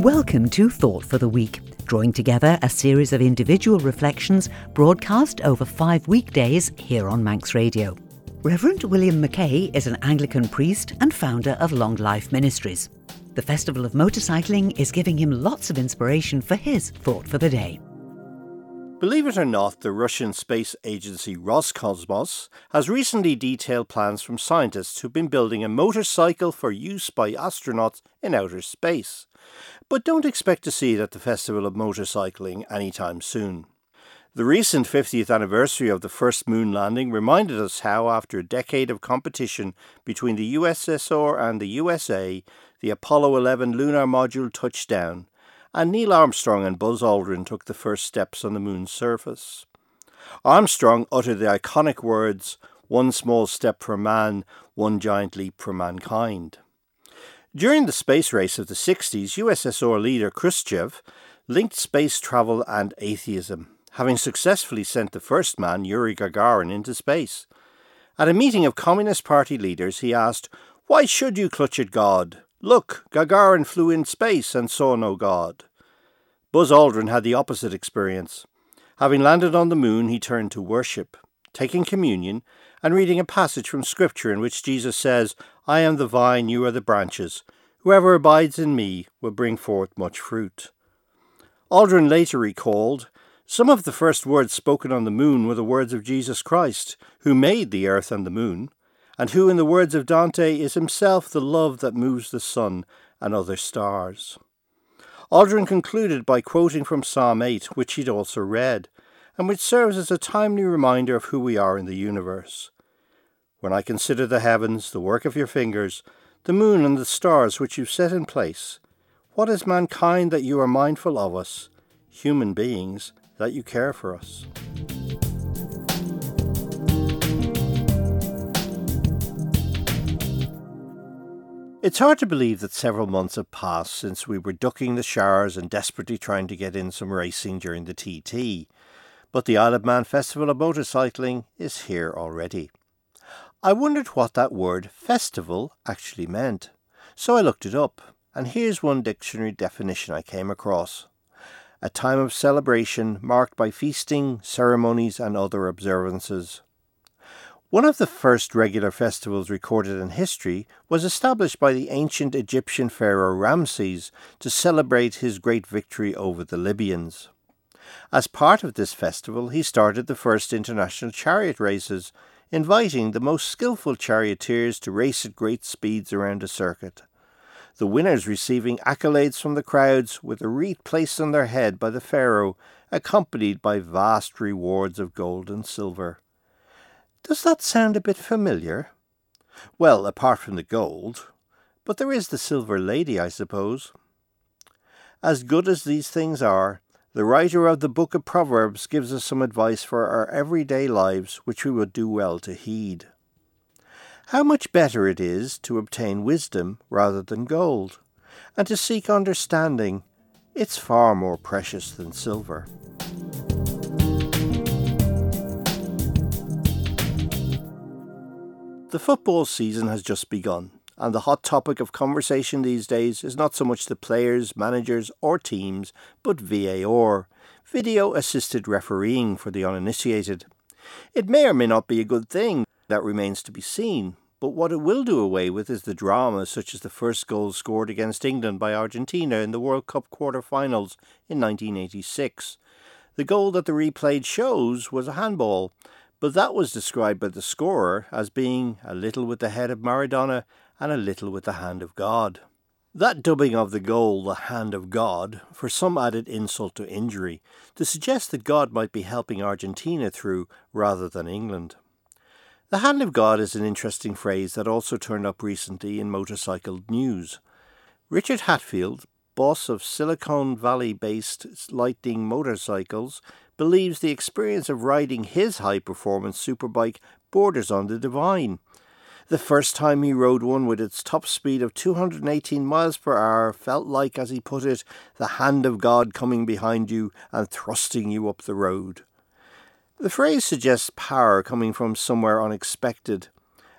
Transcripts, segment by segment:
Welcome to Thought for the Week, drawing together a series of individual reflections broadcast over five weekdays here on Manx Radio. Reverend William Mackay is an Anglican priest and founder of Long Life Ministries. The Festival of Motorcycling is giving him lots of inspiration for his thought for the day. Believe it or not, the Russian space agency Roscosmos has recently detailed plans from scientists who've been building a motorcycle for use by astronauts in outer space. But don't expect to see it at the Festival of Motorcycling anytime soon. The recent 50th anniversary of the first moon landing reminded us how, after a decade of competition between the USSR and the USA, the Apollo 11 lunar module touched down and Neil Armstrong and Buzz Aldrin took the first steps on the moon's surface. Armstrong uttered the iconic words, One small step for man, one giant leap for mankind. During the space race of the 60s, USSR leader Khrushchev linked space travel and atheism, having successfully sent the first man, Yuri Gagarin, into space. At a meeting of Communist Party leaders, he asked, Why should you clutch at God? Look, Gagarin flew in space and saw no God. Buzz Aldrin had the opposite experience. Having landed on the moon, he turned to worship, taking communion, and reading a passage from Scripture in which Jesus says, I am the vine, you are the branches. Whoever abides in me will bring forth much fruit. Aldrin later recalled, Some of the first words spoken on the moon were the words of Jesus Christ, who made the earth and the moon and who, in the words of Dante, is himself the love that moves the sun and other stars. Aldrin concluded by quoting from Psalm 8, which he'd also read, and which serves as a timely reminder of who we are in the universe. When I consider the heavens, the work of your fingers, the moon and the stars which you've set in place, what is mankind that you are mindful of us, human beings that you care for us? It's hard to believe that several months have passed since we were ducking the showers and desperately trying to get in some racing during the TT, but the Isle of Man Festival of Motorcycling is here already. I wondered what that word festival actually meant, so I looked it up, and here's one dictionary definition I came across. A time of celebration marked by feasting, ceremonies, and other observances. One of the first regular festivals recorded in history was established by the ancient Egyptian pharaoh Ramses to celebrate his great victory over the Libyans. As part of this festival, he started the first international chariot races, inviting the most skilful charioteers to race at great speeds around a circuit. The winners receiving accolades from the crowds with a wreath placed on their head by the pharaoh, accompanied by vast rewards of gold and silver. Does that sound a bit familiar? Well, apart from the gold, but there is the silver lady, I suppose. As good as these things are, the writer of the book of Proverbs gives us some advice for our everyday lives which we would do well to heed. How much better it is to obtain wisdom rather than gold, and to seek understanding, it's far more precious than silver. The football season has just begun, and the hot topic of conversation these days is not so much the players, managers, or teams, but VAR, video assisted refereeing for the uninitiated. It may or may not be a good thing, that remains to be seen, but what it will do away with is the drama, such as the first goal scored against England by Argentina in the World Cup quarter finals in 1986. The goal that the replay shows was a handball, but that was described by the scorer as being a little with the head of Maradona and a little with the hand of God. That dubbing of the goal the hand of God, for some added insult to injury, to suggest that God might be helping Argentina through rather than England. The hand of God is an interesting phrase that also turned up recently in motorcycle news. Richard Hatfield, boss of Silicon Valley based Lightning Motorcycles, believes the experience of riding his high performance superbike borders on the divine. The first time he rode one with its top speed of 218 miles per hour felt like, as he put it, the hand of God coming behind you and thrusting you up the road. The phrase suggests power coming from somewhere unexpected,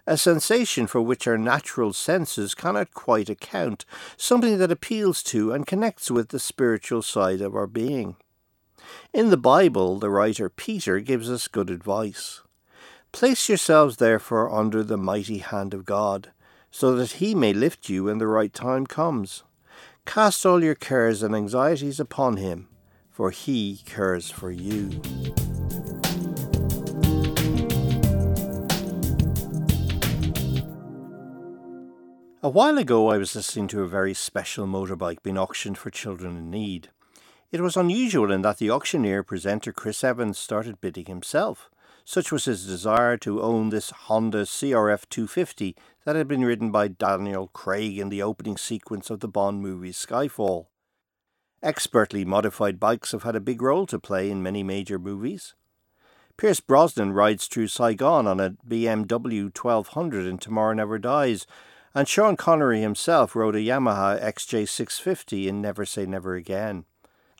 a sensation for which our natural senses cannot quite account, something that appeals to and connects with the spiritual side of our being. In the Bible, the writer Peter gives us good advice. Place yourselves therefore under the mighty hand of God, so that he may lift you when the right time comes. Cast all your cares and anxieties upon him, for he cares for you. A while ago, I was listening to a very special motorbike being auctioned for children in need. It was unusual in that the auctioneer presenter Chris Evans started bidding himself. Such was his desire to own this Honda CRF 250 that had been ridden by Daniel Craig in the opening sequence of the Bond movie Skyfall. Expertly modified bikes have had a big role to play in many major movies. Pierce Brosnan rides through Saigon on a BMW 1200 in Tomorrow Never Dies, and Sean Connery himself rode a Yamaha XJ650 in Never Say Never Again.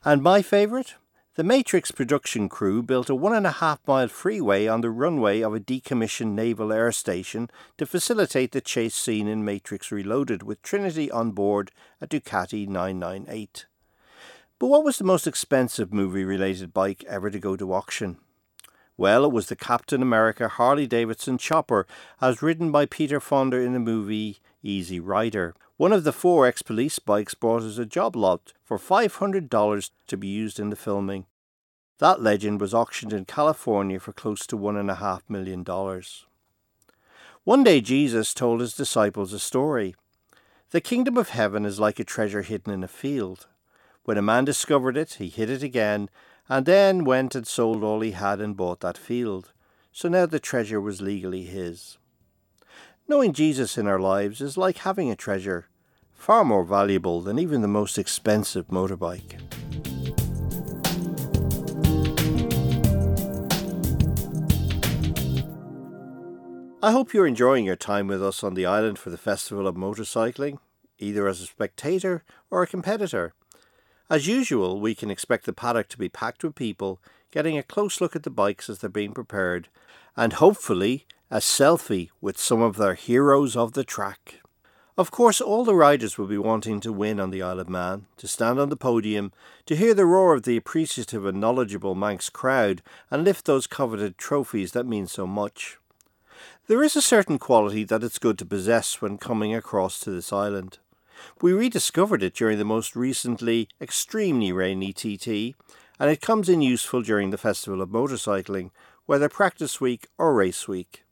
And my favourite? The Matrix production crew built a one and a half mile freeway on the runway of a decommissioned naval air station to facilitate the chase scene in Matrix Reloaded with Trinity on board a Ducati 998. But what was the most expensive movie related bike ever to go to auction? Well, it was the Captain America Harley Davidson Chopper, as ridden by Peter Fonda in the movie Easy Rider. One of the four ex police bikes bought as a job lot for $500 to be used in the filming. That legend was auctioned in California for close to $1.5 million. One day Jesus told his disciples a story. The kingdom of heaven is like a treasure hidden in a field. When a man discovered it, he hid it again and then went and sold all he had and bought that field. So now the treasure was legally his. Knowing Jesus in our lives is like having a treasure, far more valuable than even the most expensive motorbike. I hope you're enjoying your time with us on the island for the Festival of Motorcycling, either as a spectator or a competitor. As usual, we can expect the paddock to be packed with people, getting a close look at the bikes as they're being prepared, and hopefully a selfie with some of their heroes of the track. Of course, all the riders will be wanting to win on the Isle of Man, to stand on the podium, to hear the roar of the appreciative and knowledgeable Manx crowd, and lift those coveted trophies that mean so much. There is a certain quality that it's good to possess when coming across to this island. We rediscovered it during the most recently extremely rainy TT, and it comes in useful during the Festival of Motorcycling, whether practice week or race week.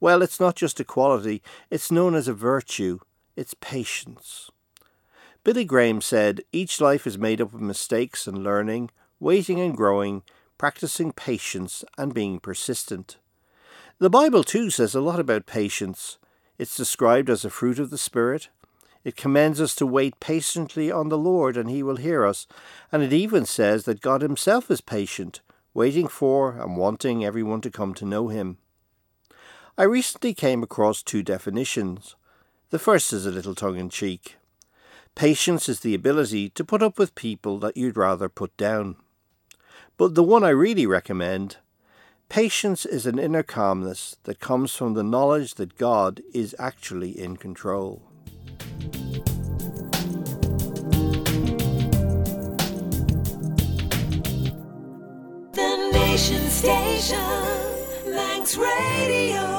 Well, it's not just a quality, it's known as a virtue. It's patience. Billy Graham said, Each life is made up of mistakes and learning, waiting and growing, practicing patience and being persistent. The Bible too says a lot about patience. It's described as a fruit of the Spirit, it commends us to wait patiently on the Lord and he will hear us. And it even says that God himself is patient, waiting for and wanting everyone to come to know him. I recently came across two definitions. The first is a little tongue in cheek. Patience is the ability to put up with people that you'd rather put down. But the one I really recommend patience is an inner calmness that comes from the knowledge that God is actually in control. The Nation Station, Manx Radio.